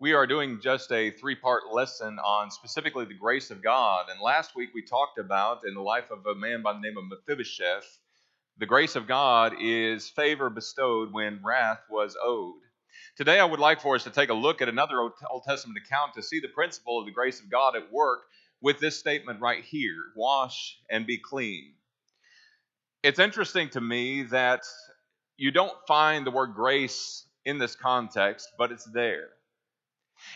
We are doing just a three part lesson on specifically the grace of God. And last week we talked about, in the life of a man by the name of Mephibosheth, the grace of God is favor bestowed when wrath was owed. Today I would like for us to take a look at another Old Testament account to see the principle of the grace of God at work with this statement right here wash and be clean. It's interesting to me that you don't find the word grace in this context, but it's there.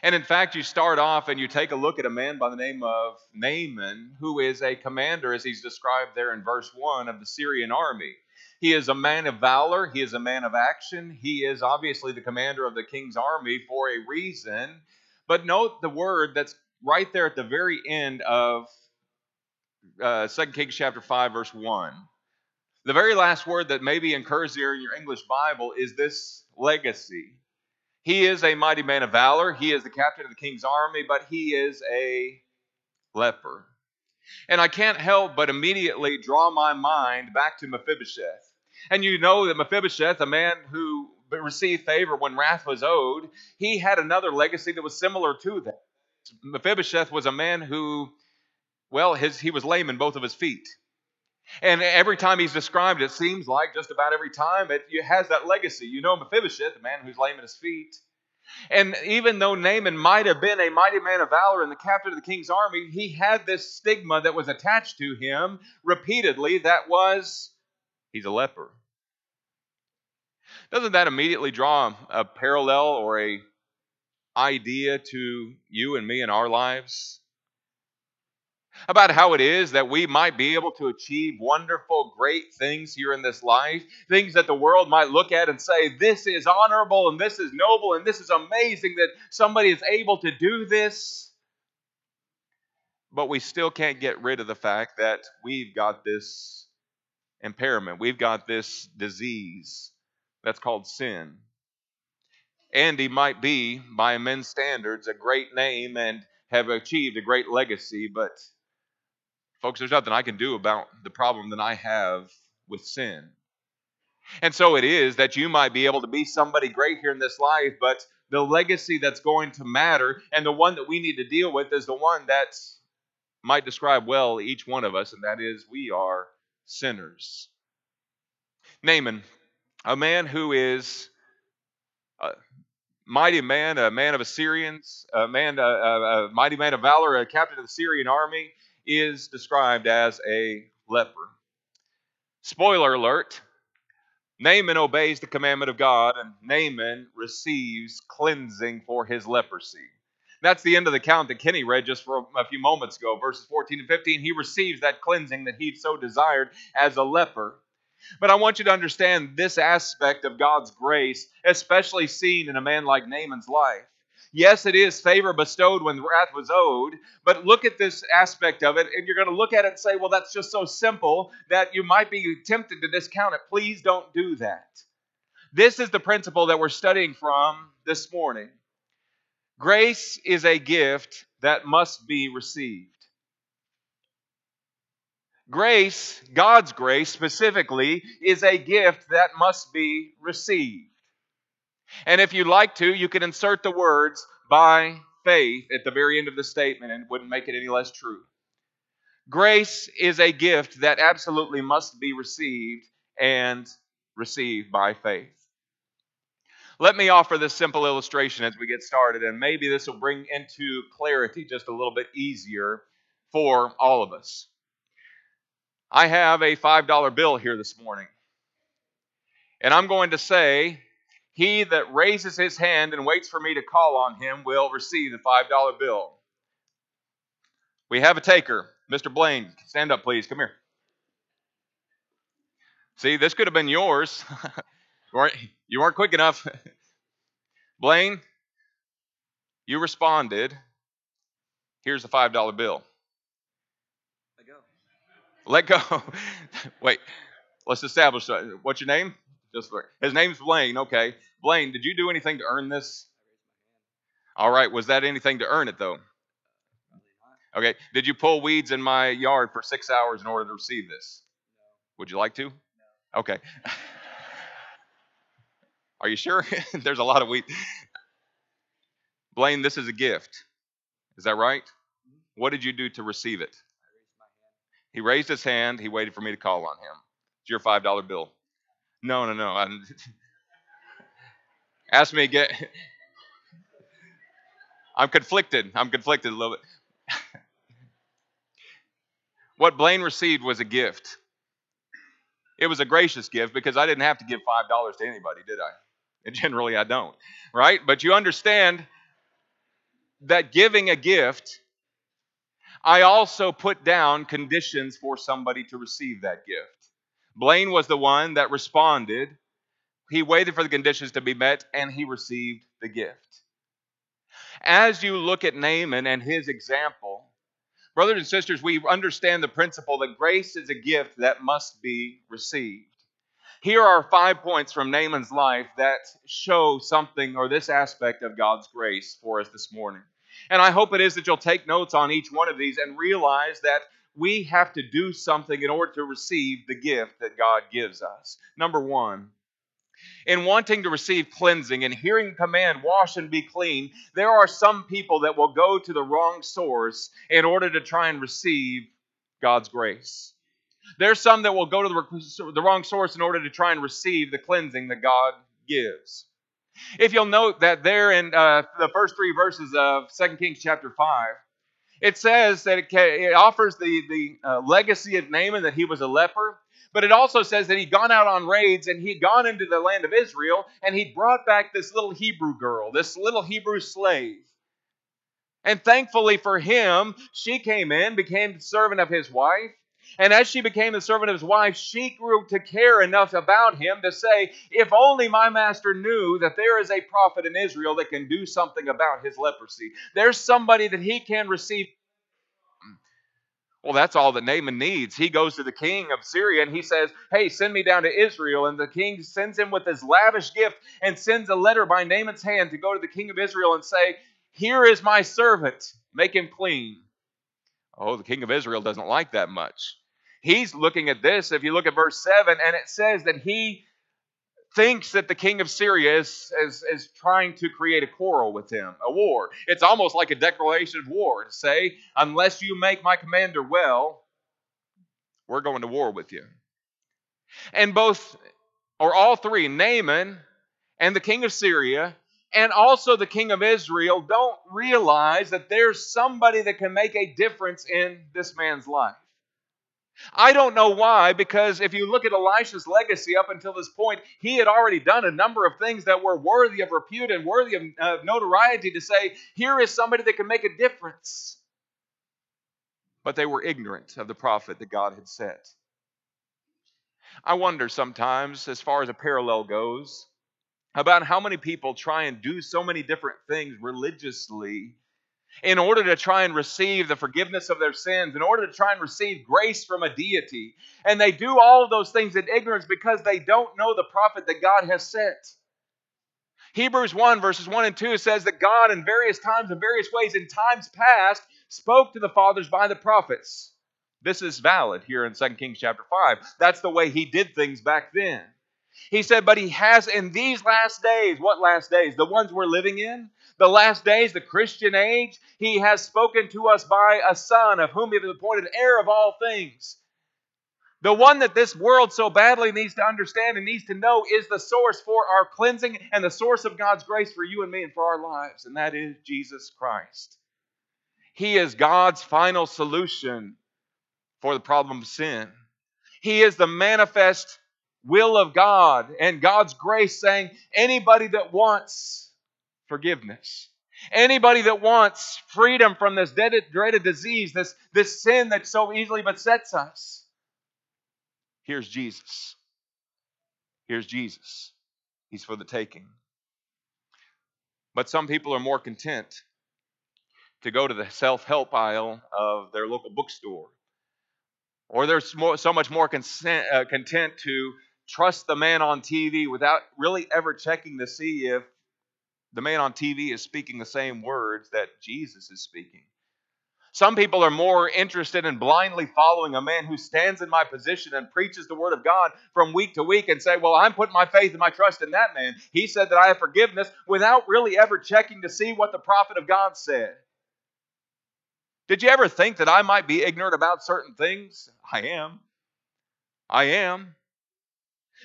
And in fact, you start off and you take a look at a man by the name of Naaman, who is a commander, as he's described there in verse 1 of the Syrian army. He is a man of valor, he is a man of action, he is obviously the commander of the king's army for a reason. But note the word that's right there at the very end of uh, 2 Kings chapter 5, verse 1. The very last word that maybe occurs here in your English Bible is this legacy. He is a mighty man of valor. He is the captain of the king's army, but he is a leper. And I can't help but immediately draw my mind back to Mephibosheth. And you know that Mephibosheth, a man who received favor when wrath was owed, he had another legacy that was similar to that. Mephibosheth was a man who, well, his, he was lame in both of his feet. And every time he's described, it seems like just about every time it has that legacy. You know Mephibosheth, the man who's lame at his feet. And even though Naaman might have been a mighty man of valor and the captain of the king's army, he had this stigma that was attached to him repeatedly that was he's a leper. Doesn't that immediately draw a parallel or a idea to you and me in our lives? About how it is that we might be able to achieve wonderful, great things here in this life, things that the world might look at and say, This is honorable and this is noble and this is amazing that somebody is able to do this. But we still can't get rid of the fact that we've got this impairment, we've got this disease that's called sin. Andy might be, by men's standards, a great name and have achieved a great legacy, but Folks, there's nothing I can do about the problem that I have with sin. And so it is that you might be able to be somebody great here in this life, but the legacy that's going to matter and the one that we need to deal with is the one that might describe well each one of us, and that is we are sinners. Naaman, a man who is a mighty man, a man of Assyrians, a man, a, a, a mighty man of valor, a captain of the Syrian army is described as a leper. Spoiler alert Naaman obeys the commandment of God, and Naaman receives cleansing for his leprosy. That's the end of the count that Kenny read just for a few moments ago, verses 14 and 15. He receives that cleansing that he so desired as a leper. But I want you to understand this aspect of God's grace, especially seen in a man like Naaman's life. Yes, it is favor bestowed when wrath was owed, but look at this aspect of it, and you're going to look at it and say, well, that's just so simple that you might be tempted to discount it. Please don't do that. This is the principle that we're studying from this morning. Grace is a gift that must be received. Grace, God's grace specifically, is a gift that must be received. And if you'd like to, you can insert the words by faith at the very end of the statement and it wouldn't make it any less true. Grace is a gift that absolutely must be received and received by faith. Let me offer this simple illustration as we get started, and maybe this will bring into clarity just a little bit easier for all of us. I have a $5 bill here this morning, and I'm going to say he that raises his hand and waits for me to call on him will receive the $5 bill. We have a taker. Mr. Blaine, stand up, please. Come here. See, this could have been yours. you, weren't, you weren't quick enough. Blaine, you responded. Here's the $5 bill. Let go. Let go. Wait, let's establish uh, what's your name? Just for, his name's Blaine. Okay, Blaine, did you do anything to earn this? All right, was that anything to earn it though? Okay, did you pull weeds in my yard for six hours in order to receive this? Would you like to? Okay. Are you sure? There's a lot of weeds. Blaine, this is a gift. Is that right? What did you do to receive it? He raised his hand. He waited for me to call on him. It's your five dollar bill. No, no, no. I'm, ask me again. I'm conflicted. I'm conflicted a little bit. what Blaine received was a gift. It was a gracious gift because I didn't have to give five dollars to anybody, did I? And generally, I don't. Right? But you understand that giving a gift I also put down conditions for somebody to receive that gift. Blaine was the one that responded. He waited for the conditions to be met and he received the gift. As you look at Naaman and his example, brothers and sisters, we understand the principle that grace is a gift that must be received. Here are five points from Naaman's life that show something or this aspect of God's grace for us this morning. And I hope it is that you'll take notes on each one of these and realize that we have to do something in order to receive the gift that God gives us. Number one, in wanting to receive cleansing and hearing the command, wash and be clean, there are some people that will go to the wrong source in order to try and receive God's grace. There's some that will go to the, wrong source in order to try and receive the cleansing that God gives. If you'll note that there in uh, the first three verses of 2 Kings chapter 5, it says that it, it offers the, the uh, legacy of Naaman that he was a leper, but it also says that he'd gone out on raids and he'd gone into the land of Israel and he'd brought back this little Hebrew girl, this little Hebrew slave. And thankfully for him, she came in, became servant of his wife, and as she became the servant of his wife, she grew to care enough about him to say, If only my master knew that there is a prophet in Israel that can do something about his leprosy. There's somebody that he can receive. Well, that's all that Naaman needs. He goes to the king of Syria and he says, Hey, send me down to Israel. And the king sends him with his lavish gift and sends a letter by Naaman's hand to go to the king of Israel and say, Here is my servant, make him clean. Oh, the king of Israel doesn't like that much he's looking at this. If you look at verse 7, and it says that he thinks that the king of Syria is, is, is trying to create a quarrel with him, a war. It's almost like a declaration of war to say, unless you make my commander well, we're going to war with you. And both, or all three, Naaman and the king of Syria, and also the king of Israel, don't realize that there's somebody that can make a difference in this man's life. I don't know why, because if you look at Elisha's legacy up until this point, he had already done a number of things that were worthy of repute and worthy of uh, notoriety to say, here is somebody that can make a difference. But they were ignorant of the prophet that God had set. I wonder sometimes, as far as a parallel goes, about how many people try and do so many different things religiously in order to try and receive the forgiveness of their sins, in order to try and receive grace from a deity. And they do all of those things in ignorance because they don't know the prophet that God has sent. Hebrews 1, verses 1 and 2 says that God, in various times and various ways, in times past, spoke to the fathers by the prophets. This is valid here in 2 Kings chapter 5. That's the way he did things back then. He said, But he has in these last days, what last days? The ones we're living in? The last days, the Christian age, he has spoken to us by a Son, of whom he has appointed heir of all things. The one that this world so badly needs to understand and needs to know is the source for our cleansing and the source of God's grace for you and me and for our lives, and that is Jesus Christ. He is God's final solution for the problem of sin. He is the manifest will of God and God's grace saying, anybody that wants forgiveness, anybody that wants freedom from this dreaded disease, this, this sin that so easily besets us, here's Jesus. Here's Jesus. He's for the taking. But some people are more content to go to the self help aisle of their local bookstore. Or they're so much more consent, uh, content to trust the man on TV without really ever checking to see if the man on TV is speaking the same words that Jesus is speaking. Some people are more interested in blindly following a man who stands in my position and preaches the word of God from week to week and say, Well, I'm putting my faith and my trust in that man. He said that I have forgiveness without really ever checking to see what the prophet of God said. Did you ever think that I might be ignorant about certain things? I am. I am.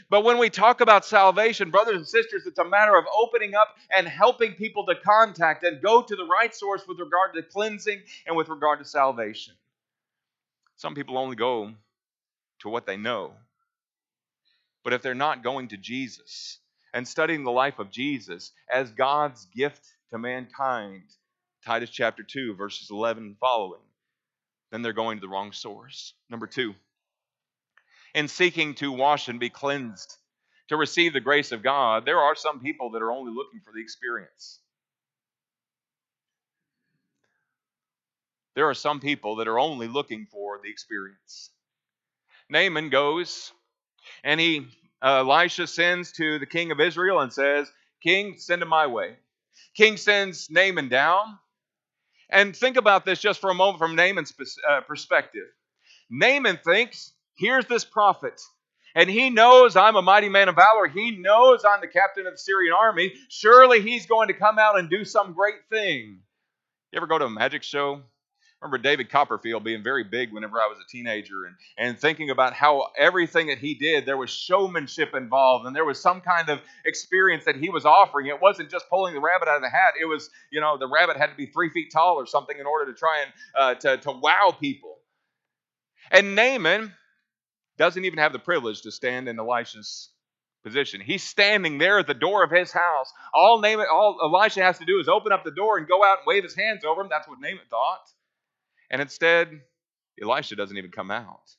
But when we talk about salvation, brothers and sisters, it's a matter of opening up and helping people to contact and go to the right source with regard to cleansing and with regard to salvation. Some people only go to what they know. But if they're not going to Jesus and studying the life of Jesus as God's gift to mankind, Titus chapter 2, verses 11 and following, then they're going to the wrong source. Number two, in seeking to wash and be cleansed, to receive the grace of God, there are some people that are only looking for the experience. There are some people that are only looking for the experience. Naaman goes and he, uh, Elisha sends to the king of Israel and says, King, send him my way. King sends Naaman down. And think about this just for a moment from Naaman's uh, perspective. Naaman thinks here's this prophet. And he knows I'm a mighty man of valor. He knows I'm the captain of the Syrian army. Surely he's going to come out and do some great thing. You ever go to a magic show? Remember David Copperfield being very big whenever I was a teenager and, and thinking about how everything that he did, there was showmanship involved and there was some kind of experience that he was offering. It wasn't just pulling the rabbit out of the hat. It was, you know, the rabbit had to be three feet tall or something in order to try and uh, to, to wow people. And Naaman, doesn't even have the privilege to stand in Elisha's position. He's standing there at the door of his house. All Naaman, all Elisha has to do is open up the door and go out and wave his hands over him. That's what Naaman thought. And instead, Elisha doesn't even come out.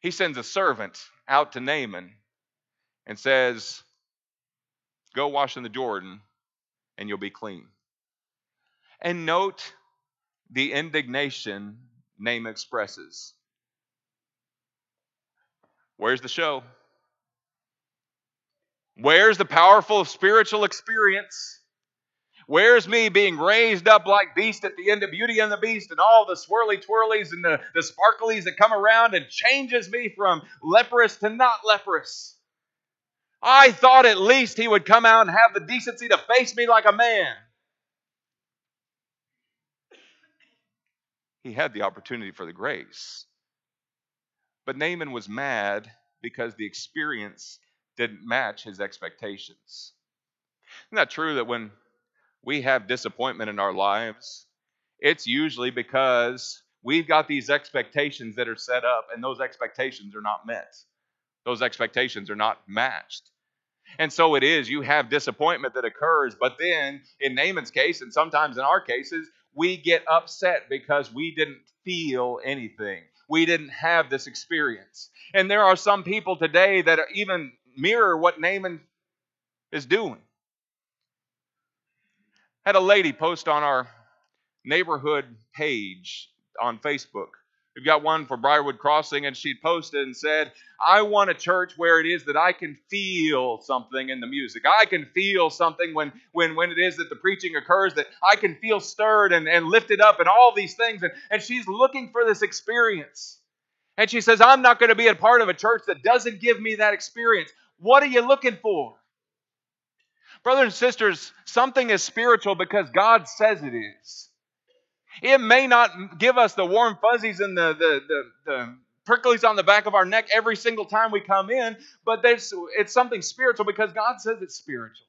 He sends a servant out to Naaman and says, Go wash in the Jordan and you'll be clean. And note the indignation Naaman expresses. Where's the show? Where's the powerful spiritual experience? Where's me being raised up like beast at the end of Beauty and the Beast and all the swirly twirlies and the, the sparklies that come around and changes me from leprous to not leprous? I thought at least he would come out and have the decency to face me like a man. He had the opportunity for the grace. But Naaman was mad because the experience didn't match his expectations. Isn't that true that when we have disappointment in our lives, it's usually because we've got these expectations that are set up and those expectations are not met. Those expectations are not matched. And so it is, you have disappointment that occurs, but then in Naaman's case, and sometimes in our cases, we get upset because we didn't feel anything we didn't have this experience. And there are some people today that even mirror what Naaman is doing. Had a lady post on our neighborhood page on Facebook. We've got one for Briarwood Crossing, and she posted and said, I want a church where it is that I can feel something in the music. I can feel something when, when, when it is that the preaching occurs, that I can feel stirred and, and lifted up and all these things. And, and she's looking for this experience. And she says, I'm not going to be a part of a church that doesn't give me that experience. What are you looking for? Brothers and sisters, something is spiritual because God says it is. It may not give us the warm fuzzies and the, the, the, the pricklies on the back of our neck every single time we come in, but it's something spiritual because God says it's spiritual.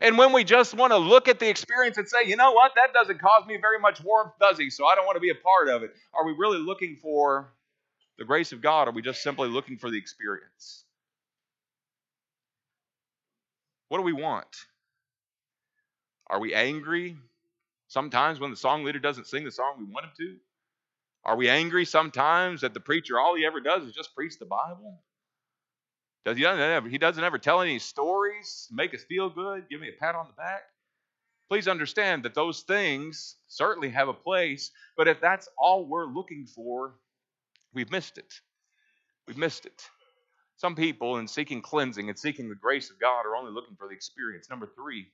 And when we just want to look at the experience and say, you know what, that doesn't cause me very much warm fuzzy, so I don't want to be a part of it, are we really looking for the grace of God? Are we just simply looking for the experience? What do we want? Are we angry Sometimes when the song leader doesn't sing the song we want him to, are we angry sometimes that the preacher all he ever does is just preach the Bible? Does he doesn't ever, he doesn't ever tell any stories, make us feel good, give me a pat on the back? Please understand that those things certainly have a place, but if that's all we're looking for, we've missed it. We've missed it. Some people, in seeking cleansing and seeking the grace of God, are only looking for the experience. Number three,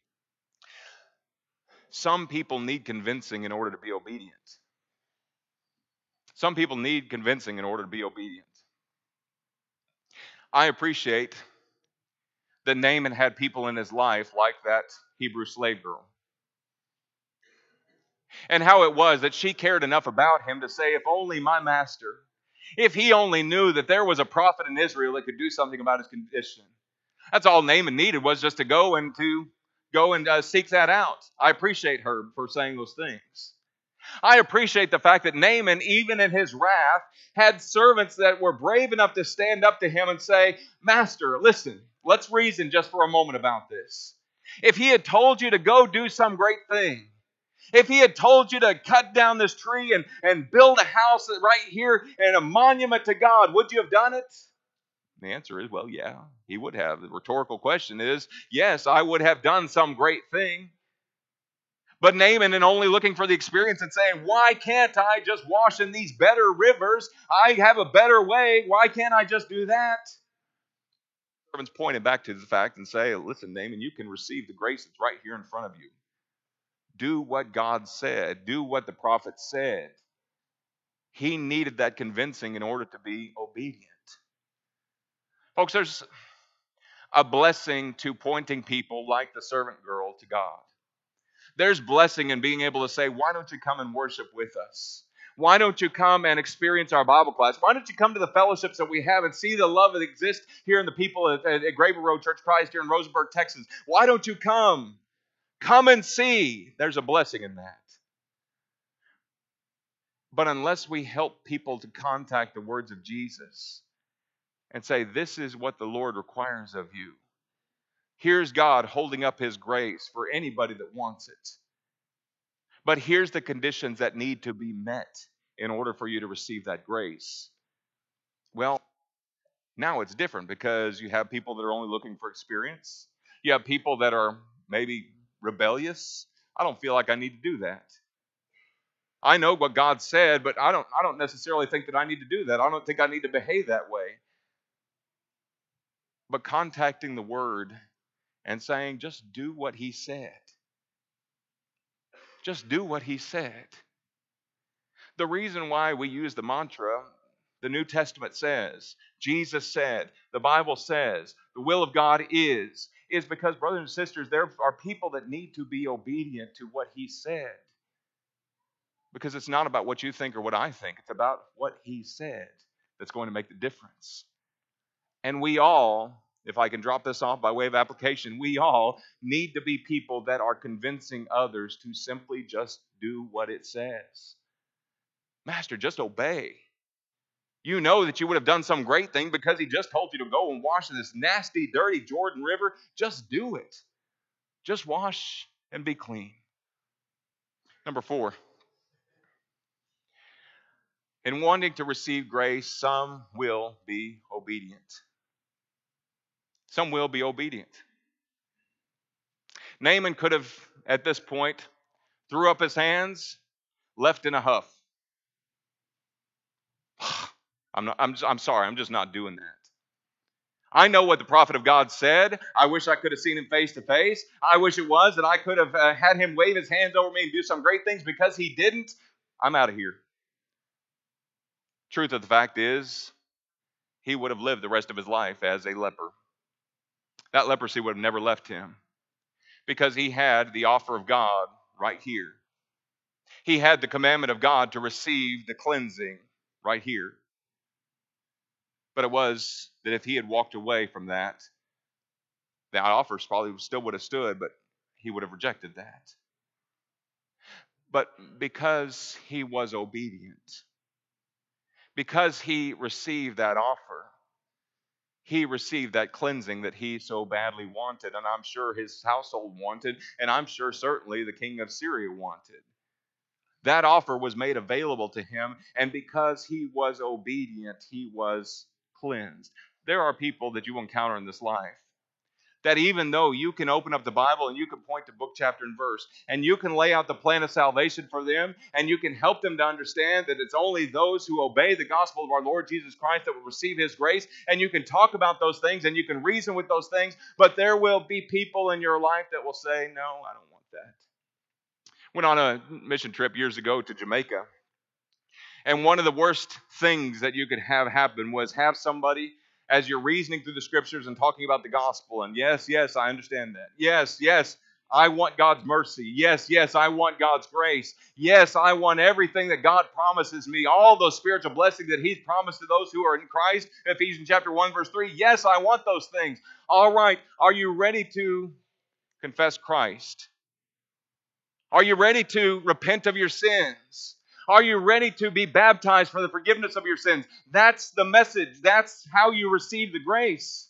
Some people need convincing in order to be obedient. Some people need convincing in order to be obedient. I appreciate that Naaman had people in his life like that Hebrew slave girl. And how it was that she cared enough about him to say, If only my master, if he only knew that there was a prophet in Israel that could do something about his condition. That's all Naaman needed was just to go and to go and uh, seek that out. I appreciate her for saying those things. I appreciate the fact that Naaman, even in his wrath, had servants that were brave enough to stand up to him and say, Master, listen, let's reason just for a moment about this. If he had told you to go do some great thing, if he had told you to cut down this tree and, and build a house right here and a monument to God, would you have done it? The answer is, well, yeah, he would have. The rhetorical question is, yes, I would have done some great thing. But Naaman and only looking for the experience and saying, Why can't I just wash in these better rivers? I have a better way. Why can't I just do that? Servants pointed back to the fact and say, Listen, Naaman, you can receive the grace that's right here in front of you. Do what God said, do what the prophet said. He needed that convincing in order to be obedient. Folks, there's a blessing to pointing people like the servant girl to God. There's blessing in being able to say, Why don't you come and worship with us? Why don't you come and experience our Bible class? Why don't you come to the fellowships that we have and see the love that exists here in the people at, at, at Graeber Road Church Christ here in Rosenberg, Texas? Why don't you come? Come and see. There's a blessing in that. But unless we help people to contact the words of Jesus and say, This is what the Lord requires of you, Here's God holding up his grace for anybody that wants it. But here's the conditions that need to be met in order for you to receive that grace. Well, now it's different because you have people that are only looking for experience. You have people that are maybe rebellious. I don't feel like I need to do that. I know what God said, but I don't I don't necessarily think that I need to do that. I don't think I need to behave that way. But contacting the word and saying, just do what he said. Just do what he said. The reason why we use the mantra, the New Testament says, Jesus said, the Bible says, the will of God is, is because, brothers and sisters, there are people that need to be obedient to what he said. Because it's not about what you think or what I think, it's about what he said that's going to make the difference. And we all if I can drop this off by way of application, we all need to be people that are convincing others to simply just do what it says. Master, just obey. You know that you would have done some great thing because he just told you to go and wash this nasty, dirty Jordan River. Just do it. Just wash and be clean. Number four. In wanting to receive grace, some will be obedient. Some will be obedient. Naaman could have, at this point, threw up his hands, left in a huff. I'm, not, I'm, just, I'm sorry, I'm just not doing that. I know what the prophet of God said. I wish I could have seen him face to face. I wish it was that I could have uh, had him wave his hands over me and do some great things because he didn't. I'm out of here. Truth of the fact is, he would have lived the rest of his life as a leper that leprosy would have never left him because he had the offer of God right here. He had the commandment of God to receive the cleansing right here. But it was that if he had walked away from that, that offer probably still would have stood, but he would have rejected that. But because he was obedient, because he received that offer, he received that cleansing that he so badly wanted, and I'm sure his household wanted, and I'm sure certainly the king of Syria wanted. That offer was made available to him, and because he was obedient, he was cleansed. There are people that you encounter in this life that even though you can open up the Bible and you can point to book, chapter, and verse, and you can lay out the plan of salvation for them, and you can help them to understand that it's only those who obey the gospel of our Lord Jesus Christ that will receive His grace, and you can talk about those things and you can reason with those things, but there will be people in your life that will say, No, I don't want that. Went on a mission trip years ago to Jamaica. And one of the worst things that you could have happen was have somebody, as you're reasoning through the scriptures and talking about the gospel, and yes, yes, I understand that. Yes, yes, I want God's mercy. Yes, yes, I want God's grace. Yes, I want everything that God promises me, all those spiritual blessings that He's promised to those who are in Christ. Ephesians chapter 1, verse 3. Yes, I want those things. All right, are you ready to confess Christ? Are you ready to repent of your sins? Are you ready to be baptized for the forgiveness of your sins? That's the message. That's how you receive the grace.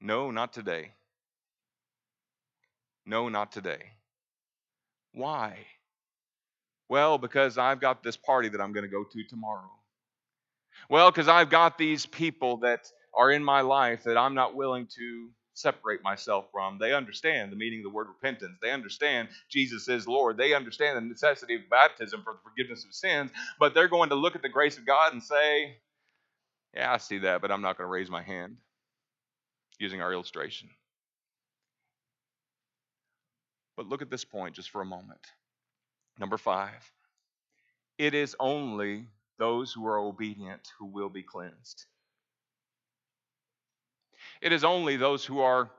No, not today. No, not today. Why? Well, because I've got this party that I'm going to go to tomorrow. Well, because I've got these people that are in my life that I'm not willing to separate myself from. They understand the meaning of the word repentance. They understand Jesus is Lord. They understand the necessity of baptism for the forgiveness of sins, but they're going to look at the grace of God and say, Yeah, I see that, but I'm not going to raise my hand using our illustration. But look at this point just for a moment. Number five, it is only those who are obedient who will be cleansed. It is only those who are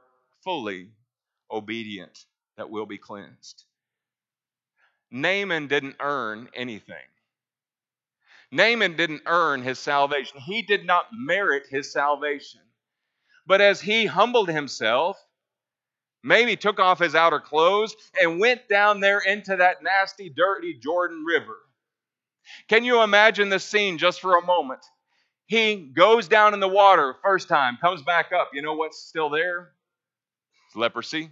fully obedient that will be cleansed. Naaman didn't earn anything. Naaman didn't earn his salvation. He did not merit his salvation. But as he humbled himself, maybe took off his outer clothes and went down there into that nasty, dirty Jordan River. Can you imagine the scene just for a moment? He goes down in the water first time, comes back up. You know what's still there? It's leprosy.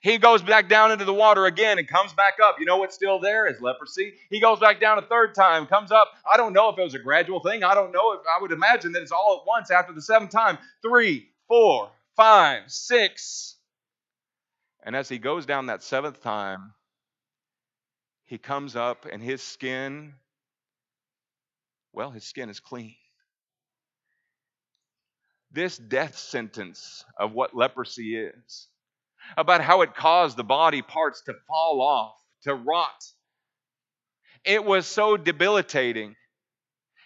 He goes back down into the water again and comes back up. You know what's still there is leprosy. He goes back down a third time, comes up. I don't know if it was a gradual thing. I don't know if I would imagine that it's all at once after the seventh time. Three, four, five, six. And as he goes down that seventh time, he comes up and his skin, well, his skin is clean. This death sentence of what leprosy is, about how it caused the body parts to fall off, to rot, it was so debilitating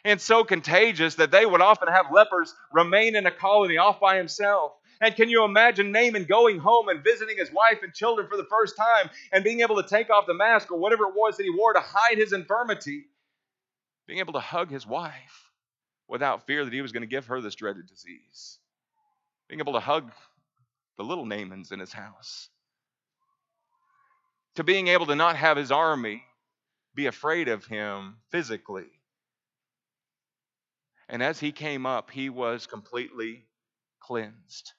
and so contagious that they would often have lepers remain in a colony off by himself. And can you imagine Naaman going home and visiting his wife and children for the first time and being able to take off the mask or whatever it was that he wore to hide his infirmity? Being able to hug his wife without fear that he was going to give her this dreaded disease. Being able to hug the little Naamans in his house. To being able to not have his army be afraid of him physically. And as he came up, he was completely cleansed.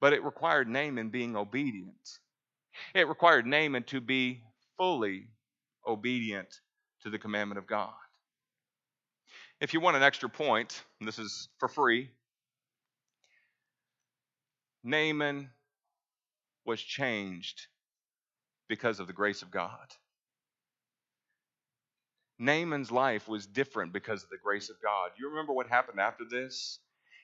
But it required Naaman being obedient. It required Naaman to be fully obedient to the commandment of God. If you want an extra point, this is for free, Naaman was changed because of the grace of God. Naaman's life was different because of the grace of God. You remember what happened after this?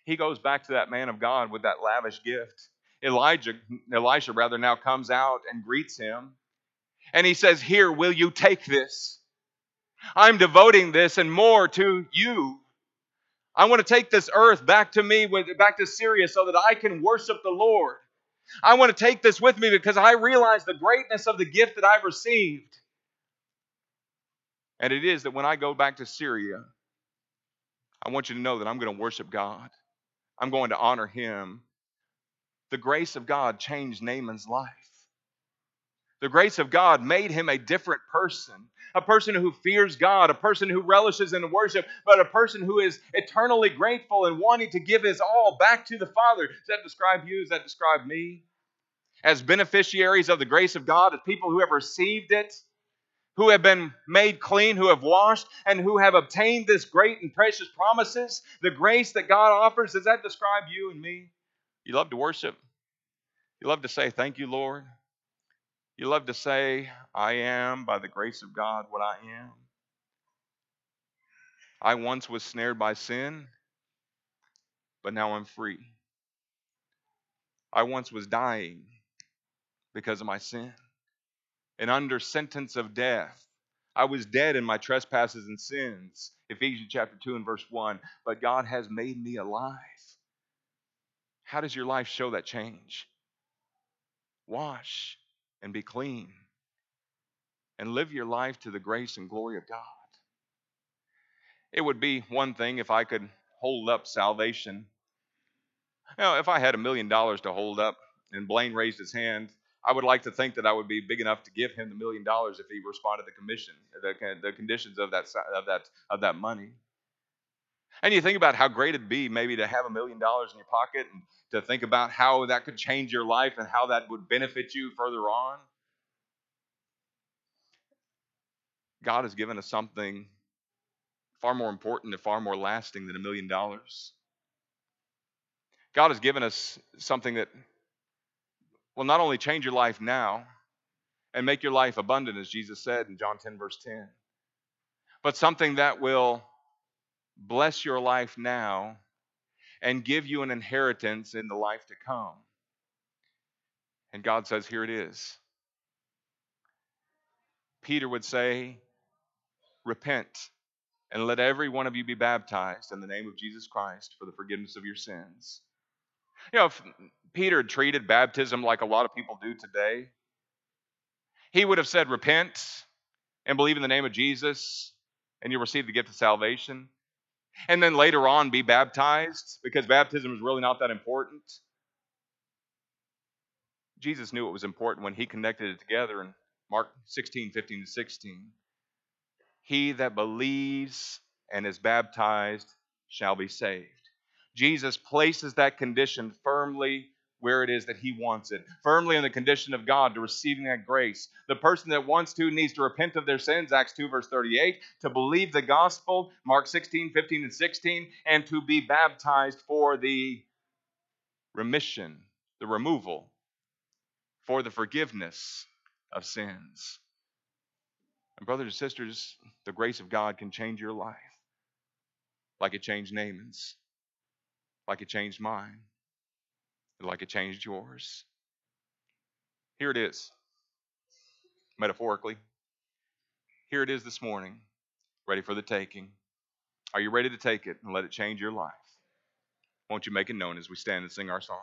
He goes back to that man of God with that lavish gift. Elijah, Elisha rather, now comes out and greets him. And he says, Here, will you take this? I'm devoting this and more to you. I want to take this earth back to me, back to Syria, so that I can worship the Lord. I want to take this with me because I realize the greatness of the gift that I've received. And it is that when I go back to Syria, I want you to know that I'm going to worship God. I'm going to honor Him. The grace of God changed Naaman's life. The grace of God made him a different person, a person who fears God, a person who relishes in worship, but a person who is eternally grateful and wanting to give his all back to the Father. Does that describe you? Does that describe me? As beneficiaries of the grace of God, as people who have received it, who have been made clean, who have washed, and who have obtained this great and precious promises, the grace that God offers, does that describe you and me? You love to worship. You love to say, Thank you, Lord. You love to say, I am, by the grace of God, what I am. I once was snared by sin, but now I'm free. I once was dying, because of my sin and under sentence of death. I was dead in my trespasses and sins. Ephesians chapter 2 and verse 1. But God has made me alive. How does your life show that change? Wash and be clean and live your life to the grace and glory of God. It would be one thing if I could hold up salvation. You know, if I had a million dollars to hold up and Blaine raised his hand, I would like to think that I would be big enough to give him the million dollars if he responded to the commission, the, the conditions of that of that of that money. And you think about how great it'd be maybe to have a million dollars in your pocket and to think about how that could change your life and how that would benefit you further on. God has given us something far more important and far more lasting than a million dollars. God has given us something that will not only change your life now and make your life abundant, as Jesus said in John 10, verse 10, but something that will bless your life now and give you an inheritance in the life to come. And God says, Here it is. Peter would say, Repent and let every one of you be baptized in the name of Jesus Christ for the forgiveness of your sins. You know, if Peter had treated baptism like a lot of people do today, he would have said, Repent and believe in the name of Jesus, and you'll receive the gift of salvation. And then later on, be baptized because baptism is really not that important. Jesus knew it was important when he connected it together in Mark 16, 15 to 16. He that believes and is baptized shall be saved. Jesus places that condition firmly where it is that he wants it, firmly in the condition of God to receiving that grace. The person that wants to needs to repent of their sins, Acts 2, verse 38, to believe the gospel, Mark 16, 15, and 16, and to be baptized for the remission, the removal, for the forgiveness of sins. And, brothers and sisters, the grace of God can change your life like it changed Naaman's, like it changed mine like it changed yours. Here it is, metaphorically. Here it is this morning, ready for the taking. Are you ready to take it and let it change your life? Won't you make it known as we stand and sing our song?